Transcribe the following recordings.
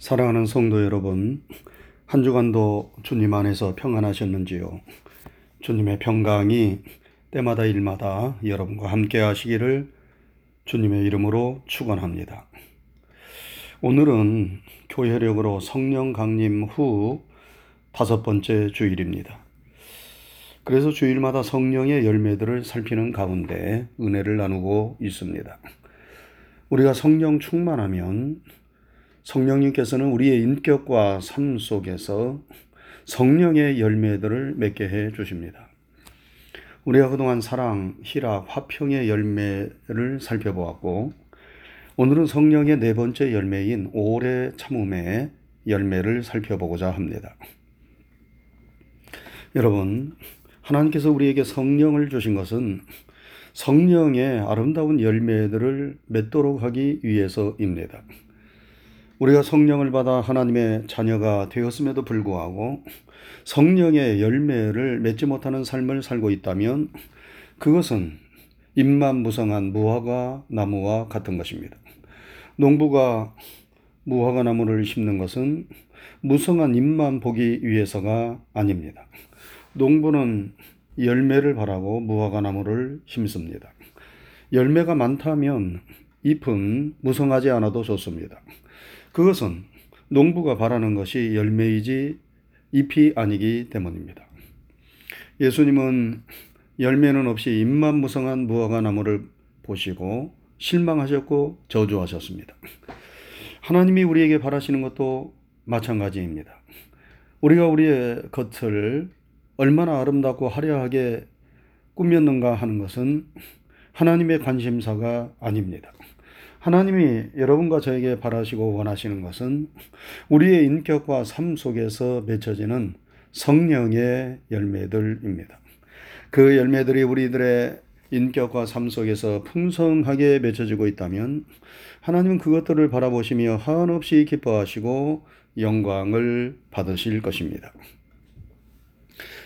사랑하는 성도 여러분, 한 주간도 주님 안에서 평안하셨는지요? 주님의 평강이 때마다 일마다 여러분과 함께 하시기를 주님의 이름으로 축원합니다. 오늘은 교회력으로 성령 강림 후 다섯 번째 주일입니다. 그래서 주일마다 성령의 열매들을 살피는 가운데 은혜를 나누고 있습니다. 우리가 성령 충만하면 성령님께서는 우리의 인격과 삶 속에서 성령의 열매들을 맺게 해 주십니다. 우리가 그동안 사랑, 희락, 화평의 열매를 살펴보았고, 오늘은 성령의 네 번째 열매인 오래 참음의 열매를 살펴보고자 합니다. 여러분, 하나님께서 우리에게 성령을 주신 것은 성령의 아름다운 열매들을 맺도록 하기 위해서입니다. 우리가 성령을 받아 하나님의 자녀가 되었음에도 불구하고 성령의 열매를 맺지 못하는 삶을 살고 있다면 그것은 잎만 무성한 무화과 나무와 같은 것입니다. 농부가 무화과 나무를 심는 것은 무성한 잎만 보기 위해서가 아닙니다. 농부는 열매를 바라고 무화과 나무를 심습니다. 열매가 많다면 잎은 무성하지 않아도 좋습니다. 그것은 농부가 바라는 것이 열매이지 잎이 아니기 때문입니다. 예수님은 열매는 없이 잎만 무성한 무화과 나무를 보시고 실망하셨고 저주하셨습니다. 하나님이 우리에게 바라시는 것도 마찬가지입니다. 우리가 우리의 겉을 얼마나 아름답고 화려하게 꾸몄는가 하는 것은 하나님의 관심사가 아닙니다. 하나님이 여러분과 저에게 바라시고 원하시는 것은 우리의 인격과 삶 속에서 맺혀지는 성령의 열매들입니다. 그 열매들이 우리들의 인격과 삶 속에서 풍성하게 맺혀지고 있다면 하나님은 그것들을 바라보시며 한없이 기뻐하시고 영광을 받으실 것입니다.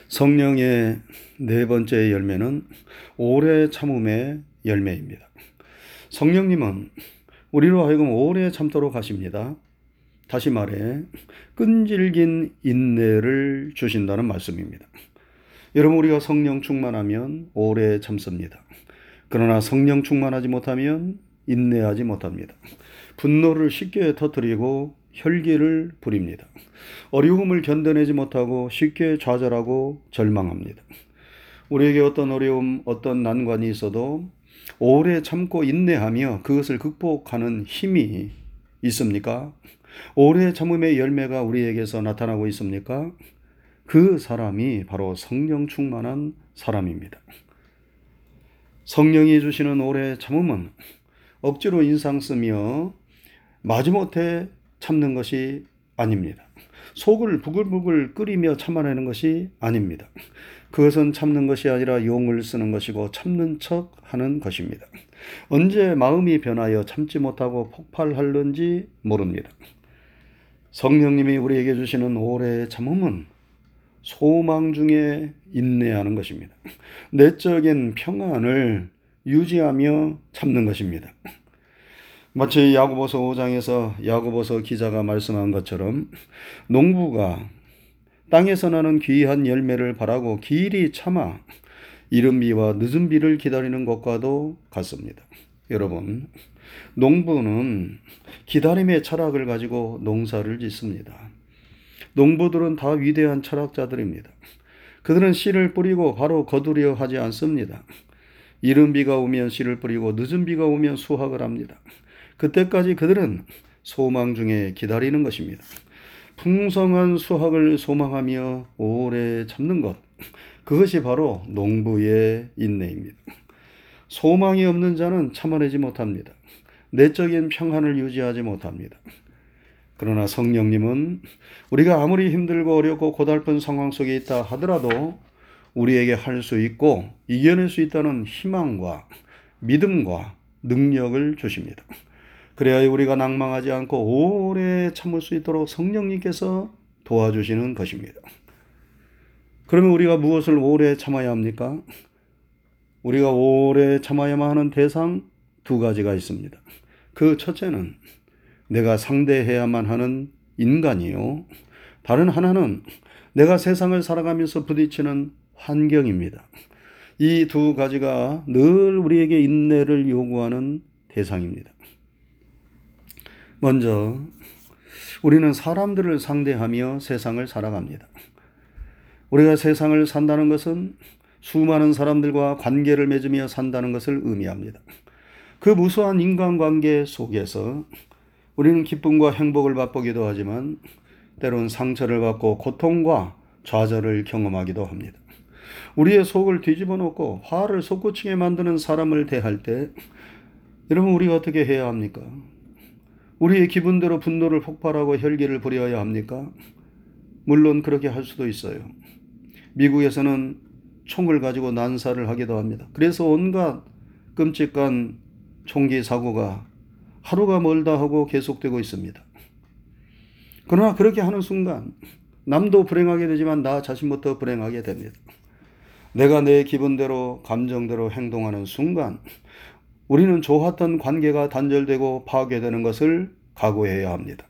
성령의 네 번째 열매는 오래 참음의 열매입니다. 성령님은 우리로 하여금 오래 참도록 하십니다. 다시 말해, 끈질긴 인내를 주신다는 말씀입니다. 여러분, 우리가 성령 충만하면 오래 참습니다. 그러나 성령 충만하지 못하면 인내하지 못합니다. 분노를 쉽게 터뜨리고 혈기를 부립니다. 어려움을 견뎌내지 못하고 쉽게 좌절하고 절망합니다. 우리에게 어떤 어려움, 어떤 난관이 있어도 오래 참고 인내하며 그것을 극복하는 힘이 있습니까? 오래 참음의 열매가 우리에게서 나타나고 있습니까? 그 사람이 바로 성령 충만한 사람입니다. 성령이 주시는 오래 참음은 억지로 인상 쓰며 마지못해 참는 것이 아닙니다. 속을 부글부글 끓이며 참아내는 것이 아닙니다. 그것은 참는 것이 아니라 용을 쓰는 것이고 참는 척 하는 것입니다. 언제 마음이 변하여 참지 못하고 폭발할는지 모릅니다. 성령님이 우리에게 주시는 오래 참음은 소망 중에 인내하는 것입니다. 내적인 평안을 유지하며 참는 것입니다. 마치 야고보서 5장에서 야고보서 기자가 말씀한 것처럼 농부가 땅에서 나는 귀한 열매를 바라고 길이 참아 이른 비와 늦은 비를 기다리는 것과도 같습니다. 여러분, 농부는 기다림의 철학을 가지고 농사를 짓습니다. 농부들은 다 위대한 철학자들입니다. 그들은 씨를 뿌리고 바로 거두려 하지 않습니다. 이른 비가 오면 씨를 뿌리고 늦은 비가 오면 수확을 합니다. 그때까지 그들은 소망 중에 기다리는 것입니다. 풍성한 수확을 소망하며 오래 참는 것. 그것이 바로 농부의 인내입니다. 소망이 없는 자는 참아내지 못합니다. 내적인 평안을 유지하지 못합니다. 그러나 성령님은 우리가 아무리 힘들고 어렵고 고달픈 상황 속에 있다 하더라도 우리에게 할 수 있고 이겨낼 수 있다는 희망과 믿음과 능력을 주십니다. 그래야 우리가 낭망하지 않고 오래 참을 수 있도록 성령님께서 도와주시는 것입니다. 그러면 우리가 무엇을 오래 참아야 합니까? 우리가 오래 참아야만 하는 대상 두 가지가 있습니다. 그 첫째는 내가 상대해야만 하는 인간이요. 다른 하나는 내가 세상을 살아가면서 부딪히는 환경입니다. 이 두 가지가 늘 우리에게 인내를 요구하는 대상입니다. 먼저 우리는 사람들을 상대하며 세상을 살아갑니다. 우리가 세상을 산다는 것은 수많은 사람들과 관계를 맺으며 산다는 것을 의미합니다. 그 무수한 인간관계 속에서 우리는 기쁨과 행복을 맛보기도 하지만 때론 상처를 받고 고통과 좌절을 경험하기도 합니다. 우리의 속을 뒤집어 놓고 화를 솟구치게 만드는 사람을 대할 때 여러분 우리가 어떻게 해야 합니까? 우리의 기분대로 분노를 폭발하고 혈기를 부려야 합니까? 물론 그렇게 할 수도 있어요. 미국에서는 총을 가지고 난사를 하기도 합니다. 그래서 온갖 끔찍한 총기 사고가 하루가 멀다 하고 계속되고 있습니다. 그러나 그렇게 하는 순간 남도 불행하게 되지만 나 자신부터 불행하게 됩니다. 내가 내 기분대로 감정대로 행동하는 순간 우리는 좋았던 관계가 단절되고 파괴되는 것을 각오해야 합니다.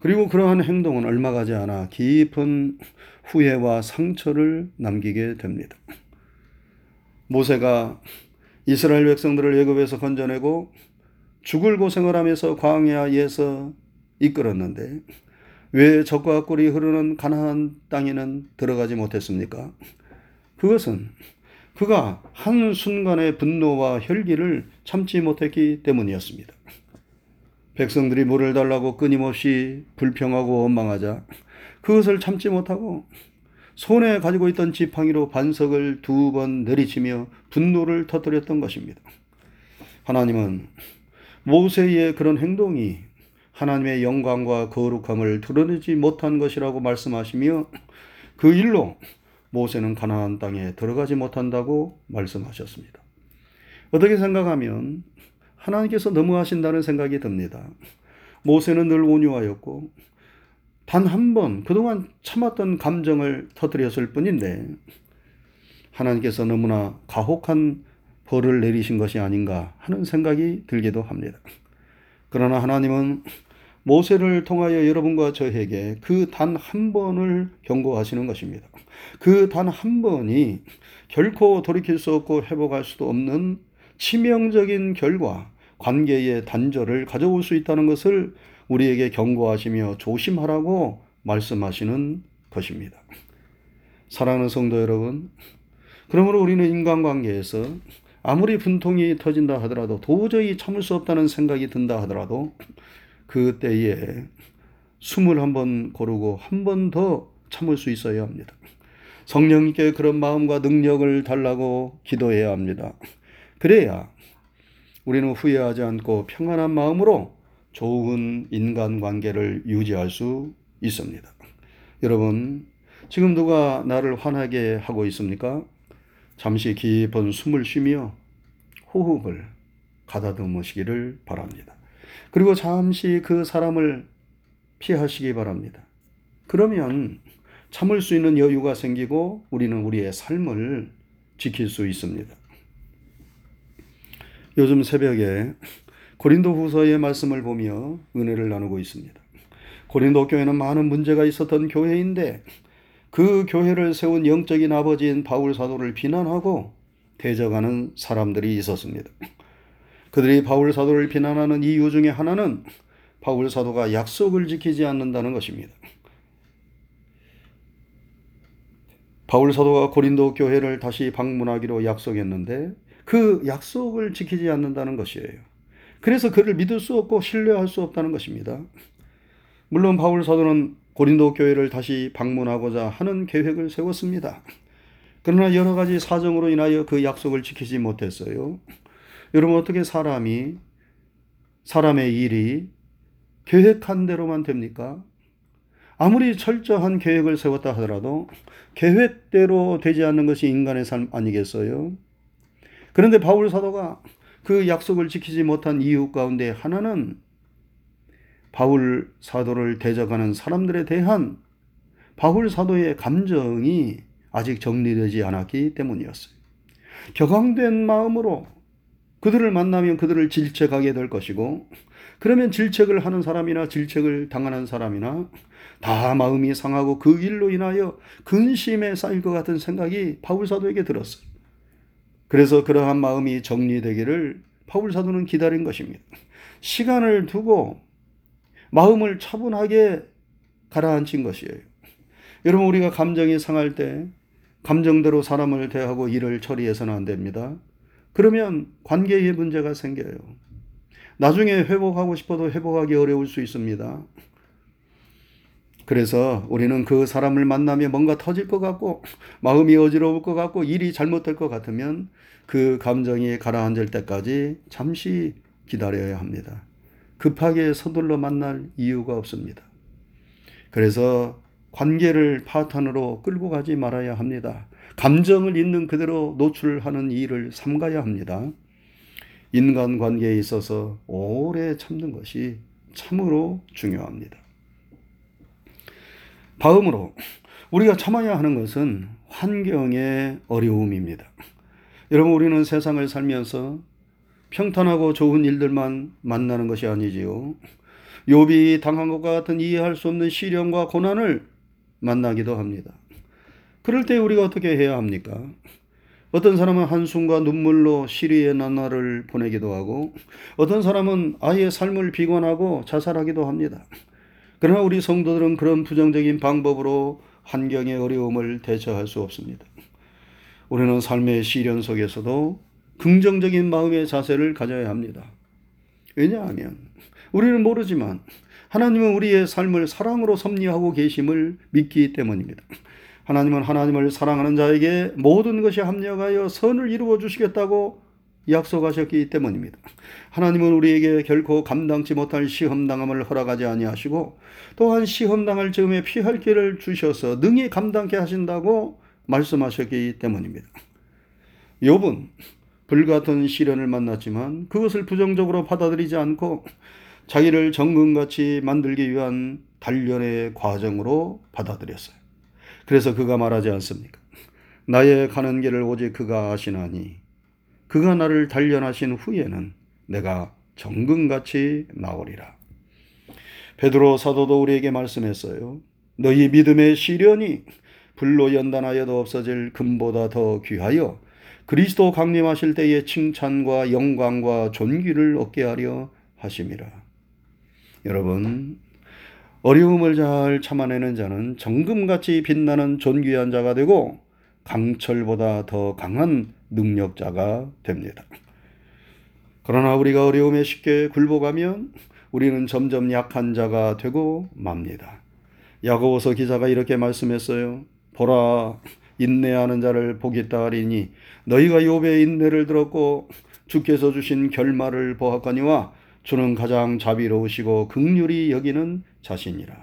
그리고 그러한 행동은 얼마 가지 않아 깊은 후회와 상처를 남기게 됩니다. 모세가 이스라엘 백성들을 애굽에서 건져내고 죽을 고생을 하면서 광야에서 이끌었는데 왜 적과 꿀이 흐르는 가나안 땅에는 들어가지 못했습니까? 그것은 그가 한 순간의 분노와 혈기를 참지 못했기 때문이었습니다. 백성들이 물을 달라고 끊임없이 불평하고 원망하자 그것을 참지 못하고 손에 가지고 있던 지팡이로 반석을 두 번 내리치며 분노를 터뜨렸던 것입니다. 하나님은 모세의 그런 행동이 하나님의 영광과 거룩함을 드러내지 못한 것이라고 말씀하시며 그 일로 모세는 가나안 땅에 들어가지 못한다고 말씀하셨습니다. 어떻게 생각하면 하나님께서 너무하신다는 생각이 듭니다. 모세는 늘 온유하였고 단 한 번 그동안 참았던 감정을 터뜨렸을 뿐인데 하나님께서 너무나 가혹한 벌을 내리신 것이 아닌가 하는 생각이 들기도 합니다. 그러나 하나님은 모세를 통하여 여러분과 저에게 그 단 한 번을 경고하시는 것입니다. 그 단 한 번이 결코 돌이킬 수 없고 회복할 수도 없는 치명적인 결과, 관계의 단절을 가져올 수 있다는 것을 우리에게 경고하시며 조심하라고 말씀하시는 것입니다. 사랑하는 성도 여러분, 그러므로 우리는 인간관계에서 아무리 분통이 터진다 하더라도 도저히 참을 수 없다는 생각이 든다 하더라도 그 때에 숨을 한 번 고르고 한 번 더 참을 수 있어야 합니다. 성령님께 그런 마음과 능력을 달라고 기도해야 합니다. 그래야 우리는 후회하지 않고 평안한 마음으로 좋은 인간관계를 유지할 수 있습니다. 여러분, 지금 누가 나를 화나게 하고 있습니까? 잠시 깊은 숨을 쉬며 호흡을 가다듬으시기를 바랍니다. 그리고 잠시 그 사람을 피하시기 바랍니다. 그러면 참을 수 있는 여유가 생기고 우리는 우리의 삶을 지킬 수 있습니다. 요즘 새벽에 고린도 후서의 말씀을 보며 은혜를 나누고 있습니다. 고린도 교회는 많은 문제가 있었던 교회인데 그 교회를 세운 영적인 아버지인 바울 사도를 비난하고 대적하는 사람들이 있었습니다. 그들이 바울 사도를 비난하는 이유 중에 하나는 바울 사도가 약속을 지키지 않는다는 것입니다. 바울 사도가 고린도 교회를 다시 방문하기로 약속했는데 그 약속을 지키지 않는다는 것이에요. 그래서 그를 믿을 수 없고 신뢰할 수 없다는 것입니다. 물론 바울 사도는 고린도 교회를 다시 방문하고자 하는 계획을 세웠습니다. 그러나 여러 가지 사정으로 인하여 그 약속을 지키지 못했어요. 여러분 어떻게 사람이 사람의 일이 계획한 대로만 됩니까? 아무리 철저한 계획을 세웠다 하더라도 계획대로 되지 않는 것이 인간의 삶 아니겠어요? 그런데 바울 사도가 그 약속을 지키지 못한 이유 가운데 하나는 바울 사도를 대적하는 사람들에 대한 바울 사도의 감정이 아직 정리되지 않았기 때문이었어요. 격앙된 마음으로 그들을 만나면 그들을 질책하게 될 것이고 그러면 질책을 하는 사람이나 질책을 당하는 사람이나 다 마음이 상하고 그 일로 인하여 근심에 쌓일 것 같은 생각이 바울 사도에게 들었어요. 그래서 그러한 마음이 정리되기를 바울 사도는 기다린 것입니다. 시간을 두고 마음을 차분하게 가라앉힌 것이에요. 여러분 우리가 감정이 상할 때 감정대로 사람을 대하고 일을 처리해서는 안 됩니다. 그러면 관계에 문제가 생겨요. 나중에 회복하고 싶어도 회복하기 어려울 수 있습니다. 그래서 우리는 그 사람을 만나면 뭔가 터질 것 같고 마음이 어지러울 것 같고 일이 잘못될 것 같으면 그 감정이 가라앉을 때까지 잠시 기다려야 합니다. 급하게 서둘러 만날 이유가 없습니다. 그래서 관계를 파탄으로 끌고 가지 말아야 합니다. 감정을 있는 그대로 노출하는 일을 삼가야 합니다. 인간 관계에 있어서 오래 참는 것이 참으로 중요합니다. 다음으로 우리가 참아야 하는 것은 환경의 어려움입니다. 여러분 우리는 세상을 살면서 평탄하고 좋은 일들만 만나는 것이 아니지요. 욥이 당한 것과 같은 이해할 수 없는 시련과 고난을 만나기도 합니다. 그럴 때 우리가 어떻게 해야 합니까? 어떤 사람은 한숨과 눈물로 시리의 나날을 보내기도 하고 어떤 사람은 아예 삶을 비관하고 자살하기도 합니다. 그러나 우리 성도들은 그런 부정적인 방법으로 환경의 어려움을 대처할 수 없습니다. 우리는 삶의 시련 속에서도 긍정적인 마음의 자세를 가져야 합니다. 왜냐하면 우리는 모르지만 하나님은 우리의 삶을 사랑으로 섭리하고 계심을 믿기 때문입니다. 하나님은 하나님을 사랑하는 자에게 모든 것이 합력하여 선을 이루어 주시겠다고 약속하셨기 때문입니다. 하나님은 우리에게 결코 감당치 못할 시험당함을 허락하지 아니하시고 또한 시험당할 즈음에 피할 길을 주셔서 능히 감당케 하신다고 말씀하셨기 때문입니다. 욥은 불같은 시련을 만났지만 그것을 부정적으로 받아들이지 않고 자기를 정금같이 만들기 위한 단련의 과정으로 받아들였어요. 그래서 그가 말하지 않습니까? 나의 가는 길을 오직 그가 아시나니 그가 나를 단련하신 후에는 내가 정금같이 나오리라. 베드로 사도도 우리에게 말씀했어요. 너희 믿음의 시련이 불로 연단하여도 없어질 금보다 더 귀하여 그리스도 강림하실 때의 칭찬과 영광과 존귀를 얻게 하려 하심이라. 여러분, 어려움을 잘 참아내는 자는 정금같이 빛나는 존귀한 자가 되고 강철보다 더 강한 능력자가 됩니다. 그러나 우리가 어려움에 쉽게 굴복하면 우리는 점점 약한 자가 되고 맙니다. 야고보서 기자가 이렇게 말씀했어요. 보라 인내하는 자를 보겠다 하리니 너희가 욥의 인내를 들었고 주께서 주신 결말을 보았거니와 주는 가장 자비로우시고 극률이 여기는 자신이라.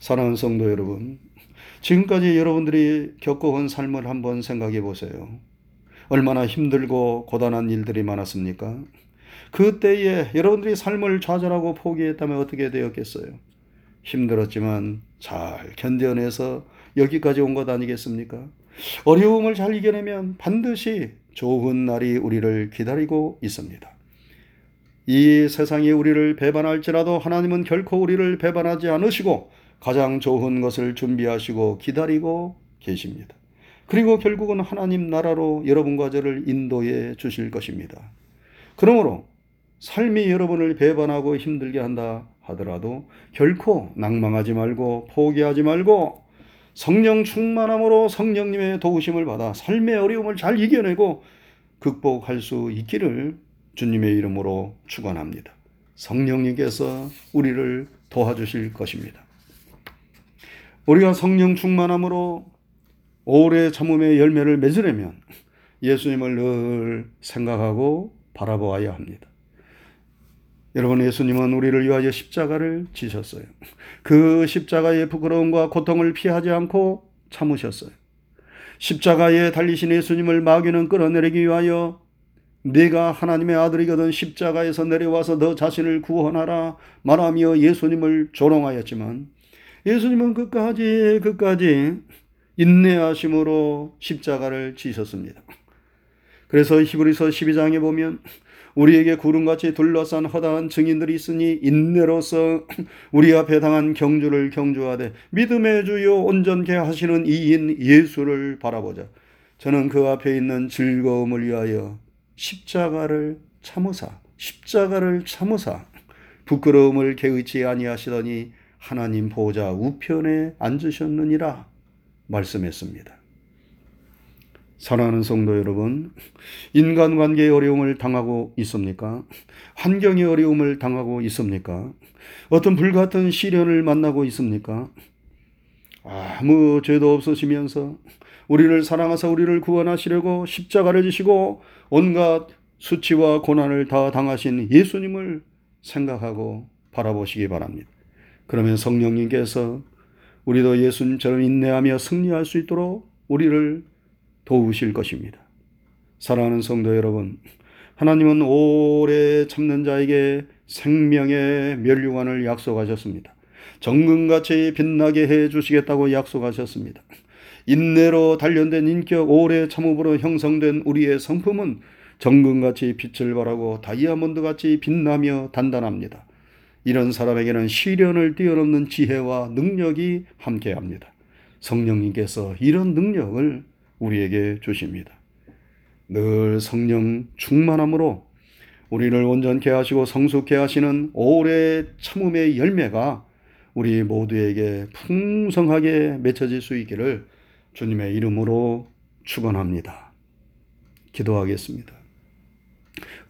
사랑하는 성도 여러분, 지금까지 여러분들이 겪어온 삶을 한번 생각해 보세요. 얼마나 힘들고 고단한 일들이 많았습니까? 그때에 여러분들이 삶을 좌절하고 포기했다면 어떻게 되었겠어요? 힘들었지만 잘 견뎌내서 여기까지 온 것 아니겠습니까? 어려움을 잘 이겨내면 반드시 좋은 날이 우리를 기다리고 있습니다. 이 세상이 우리를 배반할지라도 하나님은 결코 우리를 배반하지 않으시고 가장 좋은 것을 준비하시고 기다리고 계십니다. 그리고 결국은 하나님 나라로 여러분과 저를 인도해 주실 것입니다. 그러므로 삶이 여러분을 배반하고 힘들게 한다 하더라도 결코 낭망하지 말고 포기하지 말고 성령 충만함으로 성령님의 도우심을 받아 삶의 어려움을 잘 이겨내고 극복할 수 있기를 주님의 이름으로 축원합니다. 성령님께서 우리를 도와주실 것입니다. 우리가 성령 충만함으로 오래 참음의 열매를 맺으려면 예수님을 늘 생각하고 바라보아야 합니다. 여러분 예수님은 우리를 위하여 십자가를 지셨어요. 그 십자가의 부끄러움과 고통을 피하지 않고 참으셨어요. 십자가에 달리신 예수님을 마귀는 끌어내리기 위하여 네가 하나님의 아들이거든 십자가에서 내려와서 너 자신을 구원하라 말하며 예수님을 조롱하였지만 예수님은 끝까지 끝까지 인내하심으로 십자가를 지셨습니다. 그래서 히브리서 12장에 보면 우리에게 구름같이 둘러싼 허다한 증인들이 있으니 인내로서 우리 앞에 당한 경주를 경주하되 믿음의 주요 온전케 하시는 이인 예수를 바라보자. 저는 그 앞에 있는 즐거움을 위하여 십자가를 참으사 십자가를 참으사 부끄러움을 개의치 아니하시더니 하나님 보좌 우편에 앉으셨느니라 말씀했습니다. 사랑하는 성도 여러분, 인간관계의 어려움을 당하고 있습니까? 환경의 어려움을 당하고 있습니까? 어떤 불같은 시련을 만나고 있습니까? 아무 죄도 없으시면서 우리를 사랑하사 우리를 구원하시려고 십자가를 지시고 온갖 수치와 고난을 다 당하신 예수님을 생각하고 바라보시기 바랍니다. 그러면 성령님께서 우리도 예수님처럼 인내하며 승리할 수 있도록 우리를 도우실 것입니다. 사랑하는 성도 여러분, 하나님은 오래 참는 자에게 생명의 멸류관을 약속하셨습니다. 정금같이 빛나게 해 주시겠다고 약속하셨습니다. 인내로 단련된 인격 오래 참음으로 형성된 우리의 성품은 정금같이 빛을 발하고 다이아몬드같이 빛나며 단단합니다. 이런 사람에게는 시련을 뛰어넘는 지혜와 능력이 함께합니다. 성령님께서 이런 능력을 우리에게 주십니다. 늘 성령 충만함으로 우리를 온전케 하시고 성숙케 하시는 오래 참음의 열매가 우리 모두에게 풍성하게 맺혀질 수 있기를 주님의 이름으로 축원합니다. 기도하겠습니다.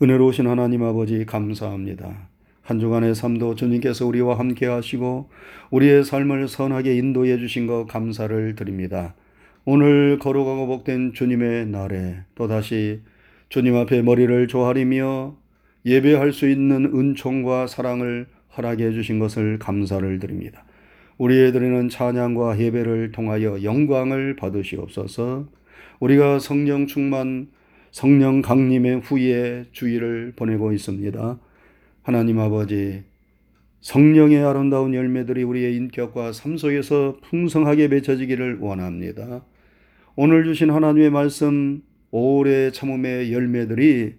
은혜로우신 하나님 아버지 감사합니다. 한 주간의 삶도 주님께서 우리와 함께 하시고 우리의 삶을 선하게 인도해 주신 것 감사를 드립니다. 오늘 거룩하고 복된 주님의 날에 또다시 주님 앞에 머리를 조아리며 예배할 수 있는 은총과 사랑을 허락해 주신 것을 감사를 드립니다. 우리의 드리는 찬양과 예배를 통하여 영광을 받으시옵소서. 우리가 성령 충만, 성령 강림의 후에 주의를 보내고 있습니다. 하나님 아버지, 성령의 아름다운 열매들이 우리의 인격과 삶 속에서 풍성하게 맺혀지기를 원합니다. 오늘 주신 하나님의 말씀, 오래 참음의 열매들이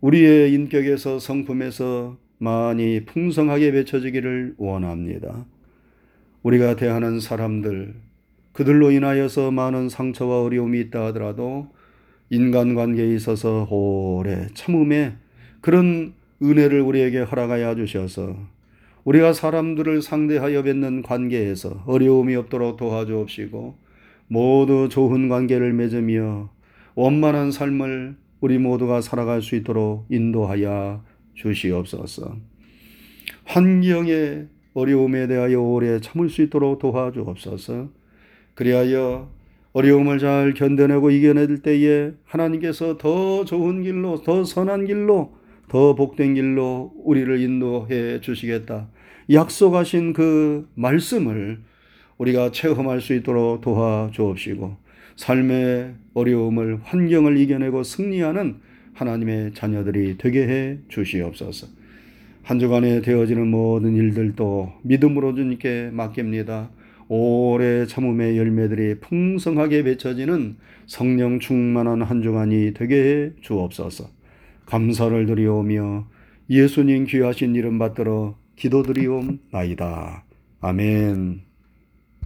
우리의 인격에서 성품에서 많이 풍성하게 맺혀지기를 원합니다. 우리가 대하는 사람들, 그들로 인하여서 많은 상처와 어려움이 있다 하더라도 인간관계에 있어서 오래 참음에 그런 은혜를 우리에게 허락하여 주셔서 우리가 사람들을 상대하여 맺는 관계에서 어려움이 없도록 도와주옵시고 모두 좋은 관계를 맺으며 원만한 삶을 우리 모두가 살아갈 수 있도록 인도하여 주시옵소서. 환경의 어려움에 대하여 오래 참을 수 있도록 도와주옵소서. 그리하여 어려움을 잘 견뎌내고 이겨낼 때에 하나님께서 더 좋은 길로, 더 선한 길로, 더 복된 길로 우리를 인도해 주시겠다. 약속하신 그 말씀을 우리가 체험할 수 있도록 도와주옵시고, 삶의 어려움을, 환경을 이겨내고 승리하는 하나님의 자녀들이 되게 해 주시옵소서. 한 주간에 되어지는 모든 일들도 믿음으로 주님께 맡깁니다. 오래 참음의 열매들이 풍성하게 맺혀지는 성령 충만한 한 주간이 되게 해 주옵소서. 감사를 드리오며 예수님 귀하신 이름 받들어 기도드리옵나이다. 아멘.